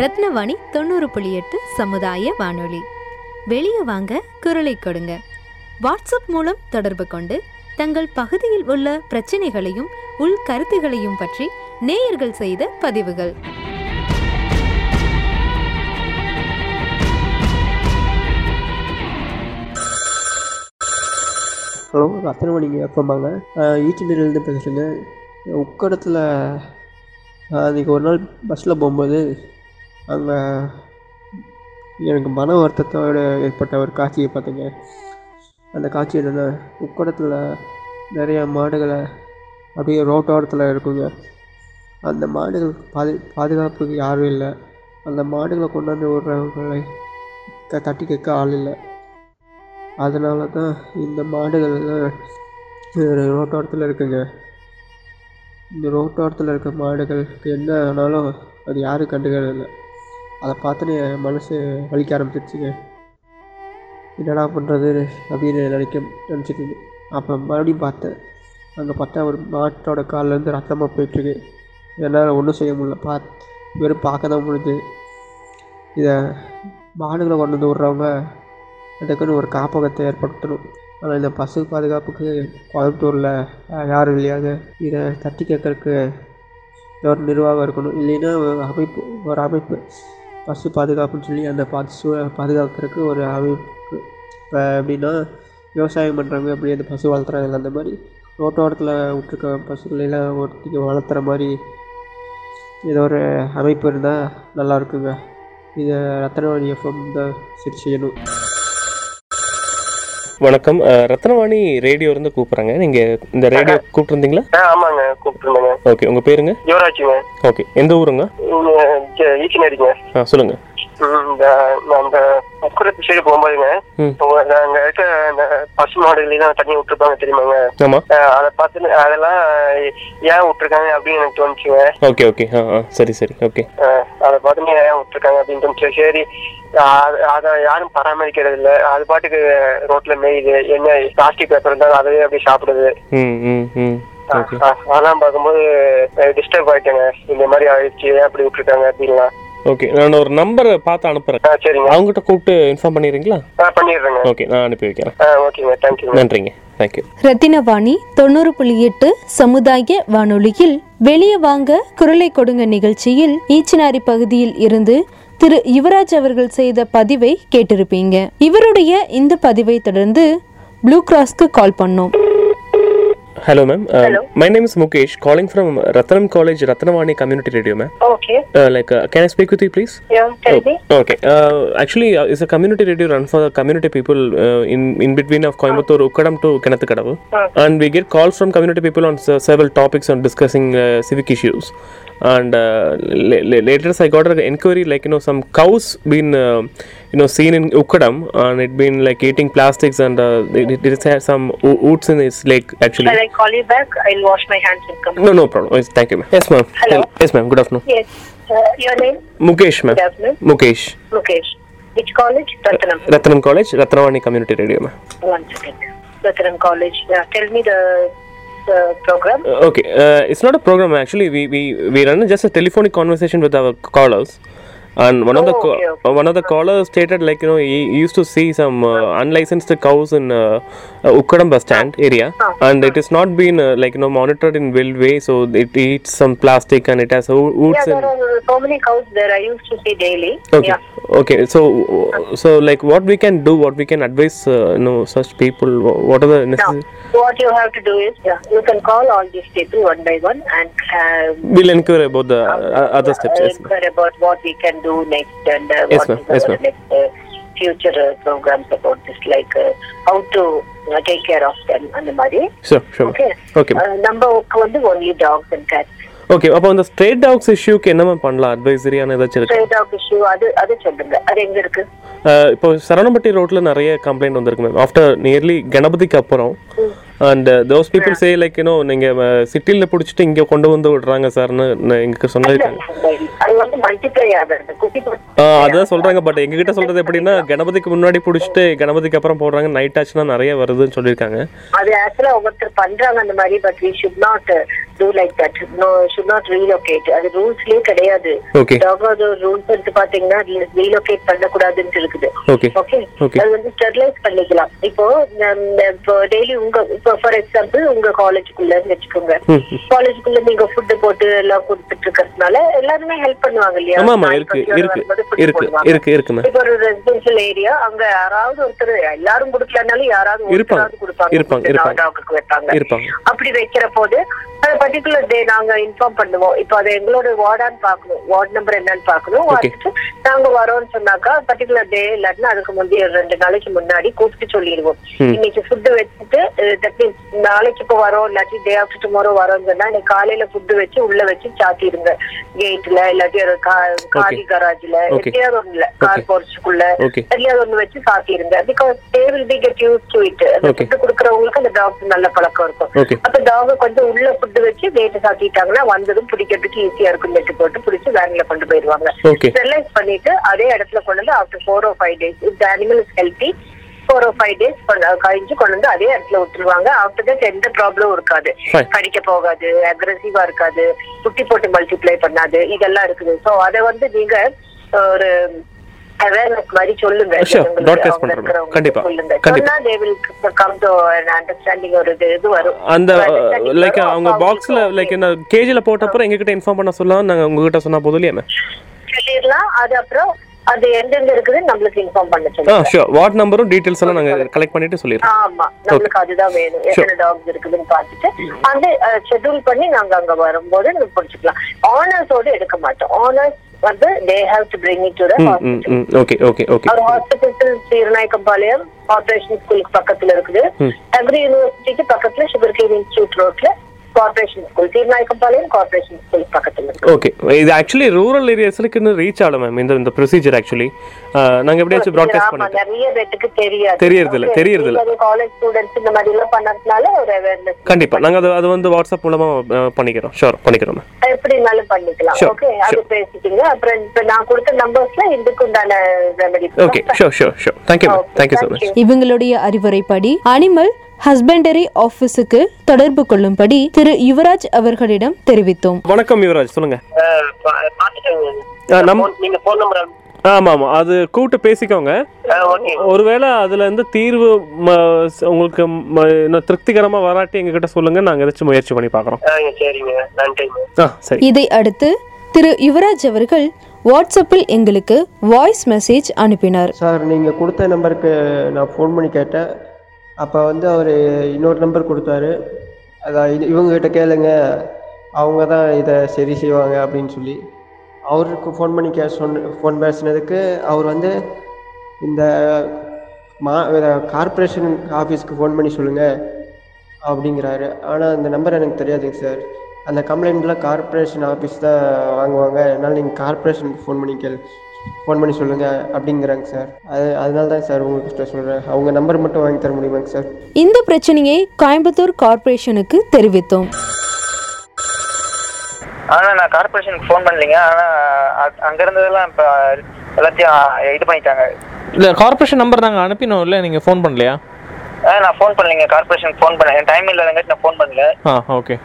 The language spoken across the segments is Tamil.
ரத்னவாணி தொண்ணூறு புள்ளி எட்டு சமுதாய வானொலி. வெளியே வாங்க குரலை கொடுங்க. வாட்ஸ்அப் மூலம் தொடர்பு கொண்டு தங்கள் பகுதியில் உள்ள பிரச்சனைகளையும் உள் கருத்துகளையும் பற்றி நேயர்கள் செய்த பதிவுகள். ஹலோ ரத்தனமணிங்க எப்போம்பாங்க ஈச்சண்டிலேருந்து பேசுகிறேங்க உக்கடத்தில் அன்றைக்கி ஒரு நாள் பஸ்ஸில் போகும்போது அந்த எனக்கு மன வருத்தத்தோடு ஏற்பட்ட ஒரு காட்சியை பார்த்தேங்க. அந்த காட்சி என்னென்னா உக்கடத்தில் நிறைய மாடுகளை அப்படியே ரோட்டோரத்தில் இருக்குங்க. அந்த மாடுகள் பாது பாதுகாப்புக்கு யாரும் இல்லை. அந்த மாடுகளை கொண்டாந்து விடுறவங்களை க தட்டி கேட்க ஆள் இல்லை. அதனால தான் இந்த மாடுகள் ரோட்டோரத்தில் இருக்குங்க. இந்த ரோட்டோரத்தில் இருக்க மாடுகளுக்கு என்ன ஆனாலும் அது யாரும் கண்டுக்கிறது இல்லை. அதை பார்த்துன்னு என் மனசு வலிக்க ஆரம்பிச்சிருச்சுங்க. என்னடா பண்ணுறது அப்படின்னு நினைக்க நினச்சிட்டு அப்போ மறுபடியும் பார்த்தேன். அங்கே பார்த்தா ஒரு மாட்டோட கால்லேருந்து ரத்தமாக போயிட்டுருக்கு. என்னால் ஒன்றும் செய்ய முடியல. பா வெறும் பார்க்க தான் முடியுது இதை மாடுகளை கொண்டு வந்து விட்றவங்க அதுக்குன்னு ஒரு காப்பகத்தை ஏற்படுத்தணும். ஆனால் இந்த பசு பாதுகாப்புக்கு கோயம்புத்தூரில் யாரும் இல்லையாங்க. இதை தட்டி கேட்கறக்கு ஒரு நிர்வாகம் இருக்கணும். இல்லைன்னா அமைப்பு ஒரு அமைப்பு. பசு பாதுகாப்புன்னு சொல்லி அந்த பசு பாதுகாக்கிறதுக்கு ஒரு அமைப்பு. இப்போ எப்படின்னா விவசாயம் பண்ணுறவங்க எப்படி அந்த பசு வளர்த்துறாங்க அந்த மாதிரி ரோட்டோரத்தில் விட்ருக்க பசுக்களெல்லாம் ஒருத்திக்கு வளர்த்துற மாதிரி ஏதோ ஒரு அமைப்பு இருந்தால் நல்லா இருக்குங்க. இதை ரத்தனவாணி எஃப்எம் தான் சரி செய்யணும். வணக்கம். ரத்னவாணி ரேடியோ இருந்து கூப்பிட்றாங்க. நீங்க இந்த ரேடியோ கூப்பிட்டுருந்தீங்களா? ஆ ஆமாங்க. கூப்பிட்டுருந்தேங்க. ஓகே உங்க பேருங்க? யுவராஜுங்க. ஓகே எந்த ஊருங்க? ஈச்சனரிங்க. ஆ சொல்லுங்க. அந்த சைடு போகும்போதுங்க இருக்க அந்த பசு மாடுகளெல்லாம் தண்ணி விட்டுருப்பாங்க தெரியுமாங்க? அதை பார்த்து அதெல்லாம் ஏன் விட்டுருக்காங்க அப்படின்னு எனக்கு தோணுச்சுங்க. ஓகே ஓகே சரி சரி. ஓகே அஹ் அதை பார்த்து ஏன் விட்டுருக்காங்க அப்படின்னு தோணுச்சு. சரி அதை யாரும் பராமரிக்கிறது இல்ல. அது பாட்டுக்கு ரோட்ல மேயுது. என்ன பிளாஸ்டிக் பேப்பர் இருந்தாலும் அதுவே அப்படியே சாப்பிடுது. அதெல்லாம் பார்க்கும்போது டிஸ்டர்ப் ஆயிட்டேங்க. இந்த மாதிரி ஆயிடுச்சு அப்படி விட்டுருக்காங்க அப்படின்லாம். ஓகே நான் ஒரு நம்பரை பார்த்து அனுப்புறேன். சரிங்க. அவங்ககிட்ட கூப்பிட்டு இன்ஃபார்ம் பண்ணிடுறீங்களா? பண்ணிடுறேங்க. ஓகே நான் அனுப்பி வைக்கிறேன். ஓகேங்க. தேங்க்யூங்க நன்றிங்க. தேங்க்யூ ரத்தினவாணி தொண்ணூறு புள்ளி எட்டு சமுதாய வானொலியில் வெளியே வாங்க குரலை கொடுங்க நிகழ்ச்சியில் ஈச்சனாரி பகுதியில் இருந்து திரு யுவராஜ் அவர்கள் செய்த பதிவை கேட்டிருப்பீங்க. இவருடைய இந்த பதிவை தொடர்ந்து ப்ளூ கிராஸ்க்கு கால் பண்ணோம். Hello, ma'am. Uh, Hello. My name is Mukesh, calling from Ratnam College, Ratnavani Community Radio, ma'am. Okay. Uh, like, uh, can I speak with you, please? Yeah, tell oh, me. Okay. Uh, actually, uh, it's a community radio run for the community people uh, in in between of Coimbatore, Ukkadam to Kanathakadavu, and we get calls from community people on uh, several topics on discussing uh, civic issues. And uh, la- la- later, I got an inquiry like you know some cows been uh, you know seen in Ukkadam and it been like eating plastics and uh, it, it has some oots in its leg actually. Shall I call you back? I'll wash my hands and come. No, no problem. Thank you, ma'am. Yes, ma'am. Hello. Yes, ma'am. Good afternoon. Yes. Uh, your name? Mukesh, ma'am. Good afternoon. Mukesh. Mukesh. Which college? Ratnam. Ratnam College, Ratnavani Community Radio, ma'am. One second. Ratnam College. Yeah. Tell me the, the program. Uh, okay, uh, it's not a program actually. We, we we run just a telephonic conversation with our callers, and one of the Oh, okay, okay. uh, one of the callers stated like you know he used to see some uh, unlicensed cows in uh, uh, Ukkadam bus stand area, and it has not been uh, like you know monitored in wild way, so it eats some plastic and it has o- Yeah, there and are so many cows there. I used to see daily. okay Yeah okay so so like what we can do what we can advise uh, you know such people wha- what are the Now, necessary what you have to do is, yeah, you can call all these people one by one and uh, we'll inquire about the uh, other steps yes. inquire about what we can do next and uh, Yes, what ma'am. is Yes, our ma'am. next uh, future uh, programs about this, like uh, how to uh, take care of them and the money. sure sure Okay. okay Uh, number வந்து only dogs and cats. Okay அப்போ அந்த ஸ்ட்ரேட் டாக்ஸ் இஷ்யூக்கு என்னமா பண்ணலாம்? அட்வைசரியான ஏதாச்சும் இருக்கு? Stray dog issue அது அது சொல்லுங்க. அது எங்க இருக்கு? இப்போ சரவணம்பட்டி ரோட்ல நிறைய கம்ப்ளைண்ட் வந்திருக்கு மேம் ஆஃப்டர் நியர்லி கணபதிக்கு அப்புறம் and those people say like you know நீங்கள் சிட்டியில் பிடிச்சிட்டு இங்கே கொண்டு வந்து விடுறாங்க சார்னு எங்களுக்கு வந்து ஆ அதான் சொல்கிறாங்க பட் எங்ககிட்ட சொல்கிறது எப்படின்னா கணபதிக்கு முன்னாடி பிடிச்சிட்டு கணபதிக்கு அப்புறம் போடுறாங்க நைட் ஆச்சுன்னா நிறைய வருதுன்னு சொல்லியிருக்காங்க. அது ஆக்சுவலா ஒவ்வொருத்தர் பண்றாங்க அந்த மாதிரி but we should not do like that no should not relocate அது ரூல்ஸ்லயே கிடையாது. ஓகே டாகாவது ரூல்ஸ் எடுத்து பாத்தீங்கன்னா ரீலோகேட் பண்ணக்கூடாதுன்னு இருக்குது. Okay okay. அது வந்து ஸ்டெர்லைஸ் பண்ணிக்கலாம். இப்போ டெய்லி உங்க இப்போ ஃபார் எக்ஸாம்பிள் உங்க காலேஜுக்குள்ள வச்சுக்கோங்க. காலேஜுக்குள்ள நீங்க ஃபுட் போட்டு எல்லாம் கொடுத்துட்டு இருக்கிறதுனால எல்லாருமே ஹெல்ப் பண்ணுவாங்க இல்லையா? இருக்கு இருக்கு இப்போ ஒரு ரெசிடென்ஷியல் ஏரியா அங்க யாராவது ஒருத்தர் எல்லாரும் கொடுக்கலனாலும் யாராவது. ஒருத்தராவது கொடுப்பாங்க. அப்படி வைக்கிற போது அந்த பர்டிகுலர் டே நாங்க இன்ஃபார்ம் பண்ணுவோம். இப்போ அது எங்களோட வார்டான்னு பார்க்கணும். வார்டு நம்பர் என்னன்னு பார்க்கணும். பார்த்துட்டு நாங்க வரோம்னு சொன்னாக்கா பர்டிகுலர் டே இல்லாட்டினா அதுக்கு முந்தைய ரெண்டு நாளைக்கு முன்னாடி கூப்பிட்டு சொல்லிடுவோம். இன்னைக்கு ஃபுட்டு வச்சுட்டு தட் மீன்ஸ் நாளைக்கு இப்போ வரோம் இல்லாட்டி டே ஆஃப்டர் டுமாரோ வரோம்னு சொன்னா இன்னைக்கு காலையில ஃபுட்டு வச்சு உள்ள வச்சு சாத்திடுங்க. கேட்ல இல்லாட்டி ஒரு கா- காடி கராஜ்ல. எங்கேயாவது ஒண்ணுல கார் போர்ச்சுக்குள்ள எங்கேயாவது ஒண்ணு வச்சு சாத்திடுங்க. Because they will be get used to it அந்த. ஃபுட்டு கொடுக்குறவங்களுக்கு அந்த டாக் நல்ல பழக்கம் இருக்கும். அப்ப டாக கொஞ்சம் உள்ள ஃபுட்டு வச்சு கேட்டு சாத்திட்டாங்கன்னா வந்ததும் பிடிக்கிறதுக்கு ஈஸியா இருக்கும் நெட்டு போட்டு பிடிச்சி வேன்ல கொண்டு போயிருவாங்க ஸ்டெர்லைஸ் பண்ணிட்டு அதே இடத்துல கொண்டு வந்து after four or five days இந்த animal is healthy four or five days கழிஞ்சு கொண்டு வந்து அதே இடத்துல விட்டுருவாங்க. ஆஃப்டர் தட் எந்த ப்ராப்ளம் இருக்காது. கடிக்க போகாது அக்ரெசிவா இருக்காது குட்டி போட்டு மல்டிப்ளை பண்ணாது இதெல்லாம் இருக்குது. சோ அதை வந்து நீங்க ஒரு அவேர்னஸ் மாதிரி சொல்லுங்க. பண்றோம். கண்டிப்பா. கண்டிப்பா. சொன்னா will come to an understanding ஒரு இது வரும். அந்த லைக் வரும். அவங்க பாக்ஸில் லைக் என்ன கேஜில் போட்ட அப்புறம் எங்ககிட்ட இன்ஃபார்ம் பண்ண சொல்லலாம் உங்ககிட்ட சொன்னால் போதும் இல்லையா சொல்லிடலாம். அது அப்புறம் அது எங்கெங்க இருக்குதுன்னு நம்மளுக்கு இன்ஃபார்ம் பண்ண சொல்லுங்க. ஷூர் வார்ட் நம்பரும் டீட்டெயில்ஸ் எல்லாம் நாங்கள் கலெக்ட் பண்ணிட்டு சொல்லிடுறோம். ஆமா. நம்மளுக்கு அதுதான் வேணும். எத்தனை டாக்ஸ் இருக்குதுன்னு பார்த்துட்டு அந்த ஷெட்யூல் பண்ணி நாங்க அங்க வரும்போது நம்ம பிடிச்சிக்கலாம். ஆனர்ஸோட எடுக்க மாட்டோம். ஆனர்ஸ் வந்து they have to bring it to the hmm hmm hospital hmm okay okay okay ஒரு ஹாஸ்பிட்டல் சீரநாயக்கம்பாளையம் கார்பரேஷன் ஸ்கூலுக்கு பக்கத்துல இருக்குது. அக்ரி யூனிவர்சிட்டிக்கு பக்கத்துல சுகர் கேன் இன்ஸ்டியூட் ரோட்ல corporation school Seeranaickenpalayam corporation school பக்கத்துல இருக்கு ஓகே இது ஆக்சுவலி ரூரல் ஏரியாஸ்க்கு இன்னும் ரீச் ஆகல மேம் இந்த இந்த ப்ரொசீஜர் ஆக்சுவலி நாங்கள் எப்படியாச்சும் ப்ராட்காஸ்ட் ஆமா பண்ணிட்டோம் நிறைய தெரியாது தெரியறதில்ல, தெரியறதில்ல. காலேஜ் ஸ்டூடெண்ட்ஸ் இந்த மாதிரி எல்லாம் பண்ணதுனால ஒரு அவேர்னஸ் கண்டிப்பாக நாங்கள் அது அது வந்து வாட்ஸ்அப் மூலமாக பண்ணிக்கிறோம் ஷூர் பண்ணிக்கிறோம் மேம் எப்படினாலும் பண்ணிக்கலாம் Sure, ஓகே அது அப்புறம் இப்ப நான் கொடுத்த நம்பர்ஸ்ல இதுக்கு உண்டான remedy okay sure sure sure thank you ma'am thank you so much இவங்களுடைய அறிவுரைப்படி அனிமல் ஹஸ்பண்டரி ஆபீஸுக்கு தொடர்பு கொள்ளும்படி திரு யுவராஜ் அவர்களிடம் தெரிவித்தோம். வணக்கம் யுவராஜ் சொல்லுங்க. நீங்க போன் நம்பர் ஆமாம் ஆமாம் அது கூப்பிட்டு பேசிக்கோங்க. ஒருவேளை அதுல இருந்து தீர்வு உங்களுக்கு ம, இன்னும் திருப்திகரமா வராட்டி எங்ககிட்ட சொல்லுங்க. நாங்க ஏதாச்சும் முயற்சி பண்ணி பார்க்குறோம் சரிங்க. நன்றி. ஆ சரி. இதை அடுத்து திரு யுவராஜ் அவர்கள் வாட்ஸ்அப்பில் எங்களுக்கு வாய்ஸ் மெசேஜ் அனுப்பினார். சார் நீங்கள் கொடுத்த நம்பருக்கு நான் ஃபோன் பண்ணி கேட்டேன். அப்போ வந்து அவர் இன்னொரு நம்பர் கொடுத்தாரு. அதான் இது இவங்ககிட்ட கேளுங்க. அவங்க தான் இதை சரி செய்வாங்க அப்படின்னு சொல்லி. அவருக்கு ஃபோன் பண்ணி கே சொன்ன ஃபோன் பேசினதுக்கு அவர் வந்து இந்த மா கார்பரேஷன் ஆஃபீஸ்க்கு ஃபோன் பண்ணி சொல்லுங்கள் அப்படிங்கிறாரு. ஆனால் அந்த நம்பர் எனக்கு தெரியாதுங்க சார் அந்த கம்ப்ளைண்ட்லாம் கார்ப்பரேஷன் ஆஃபீஸ் தான் வாங்குவாங்க. அதனால் நீங்கள் கார்பரேஷனுக்கு ஃபோன் பண்ணி கேள். ஃபோன் பண்ணி சொல்லுங்கள் அப்படிங்கிறாங்க சார் அது அதனால தான் சார் உங்களுக்கு சொல்கிறேன் அவங்க நம்பர் மட்டும் வாங்கி தர முடியுமாங்க சார் இந்த பிரச்சனையை கோயம்புத்தூர் கார்ப்பரேஷனுக்கு தெரிவித்தோம். ஆனா நான் கார்பரேஷனுக்கு ஃபோன் பண்ணலைங்க. ஆனா அ- அங்க இருந்ததெல்லாம் இப்ப எல்லாத்தையும் இது பண்ணிட்டாங்க. இல்லை கார்பரேஷன் நம்பர் நாங்கள் அனுப்பினோம் இல்லை நீங்கள் ஃபோன் பண்ணலையா? ஆ, நான் ஃபோன் பண்ணலைங்க. கார்பரேஷனுக்கு ஃபோன் பண்ணேன் என் டைம் இல்லாதங்காட்டி நான் ஃபோன் பண்ணல. ஆ ஓகே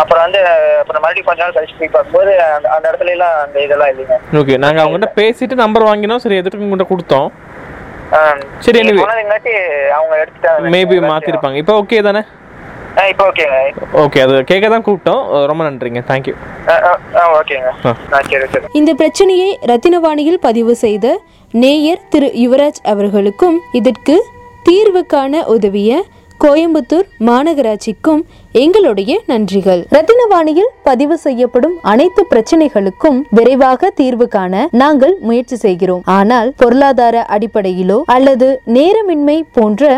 அப்புறம் வந்து அப்புறம் மறுபடியும் கொஞ்ச நாள் கழிச்சு போய் பார்க்கும்போது அந்த அந்த இடத்துல எல்லாம் அந்த இதெல்லாம் இல்லைங்க. ஓகே நாங்கள் அவங்ககிட்ட பேசிட்டு நம்பர் வாங்கினோம். சரி எதுக்கு உங்கள்கிட்ட கொடுத்தோம்? ஆ, சரி, அவங்க எடுத்துட்டாங்க. மேபி மாற்றிருப்பாங்க இப்போ ஓகே தானே? ஆ இப்போ ஓகேங்க ஓகே அது கேட்க தான் கூப்பிட்டோம். ரொம்ப நன்றிங்க. தேங்க்யூ ஆ, ஆ, ஆ ஓகேங்க ஆ. ஆ சரி சரி. இந்த பிரச்சனையை ரத்தினவாணியில் பதிவு செய்த நேயர் திரு யுவராஜ் அவர்களுக்கும் இதற்கு தீர்வு காண உதவிய கோயம்புத்தூர் மாநகராட்சிக்கும் எங்களுடைய நன்றிகள். ரத்தினவாணியில் பதிவு செய்யப்படும் அனைத்து பிரச்சனைகளுக்கும் விரைவாக தீர்வு காண நாங்கள் முயற்சி செய்கிறோம். ஆனால் பொருளாதார அடிப்படையிலோ அல்லது நேரமின்மை போன்ற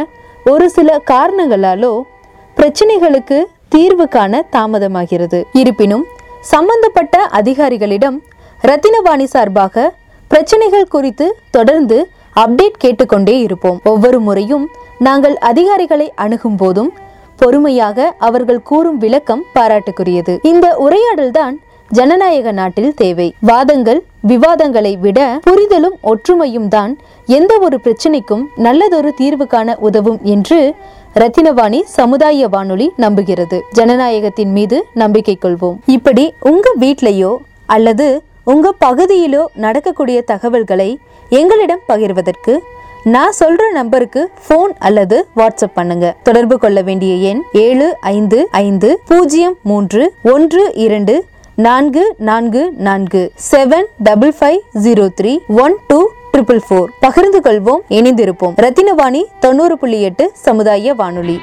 ஒரு சில காரணங்களாலோ பிரச்சனைகளுக்கு தீர்வு காண தாமதமாகிறது. இருப்பினும் சம்பந்தப்பட்ட அதிகாரிகளிடம் ரத்தினவாணி சார்பாக பிரச்சனைகள் குறித்து தொடர்ந்து அப்டேட் கேட்டுக்கொண்டே இருப்போம். ஒவ்வொரு முறையும் நாங்கள் அதிகாரிகளை அணுகும் போதும் பொறுமையாக அவர்கள் கூறும் விளக்கம் பாராட்டுக்குரியது. இந்த உரையாடல்தான் ஜனநாயக நாட்டில் தேவை. வாதங்கள் விவாதங்களை விட புரிதலும் ஒற்றுமையும் தான் எந்த ஒரு பிரச்சனைக்கும் நல்லதொரு தீர்வு காண உதவும் என்று ரத்தினவாணி சமுதாய வானொலி நம்புகிறது. ஜனநாயகத்தின் மீது நம்பிக்கை கொள்வோம். இப்படி உங்க வீட்லயோ அல்லது உங்க பகுதியிலோ நடக்கக்கூடிய தகவல்களை எங்களிடம் பகிர்வதற்கு நான் சொல்ற நம்பருக்கு ஃபோன் அல்லது வாட்ஸ்அப் பண்ணுங்க. தொடர்பு கொள்ள வேண்டிய எண் ஏழு ஐந்து ஐந்து பூஜ்ஜியம் மூன்று ஒன்று இரண்டு நான்கு நான்கு நான்கு seven double five zero three one two triple four பகிர்ந்து கொள்வோம் இணைந்திருப்போம். ரத்தினவாணி தொண்ணூறு புள்ளி எட்டு சமுதாய வானொலி.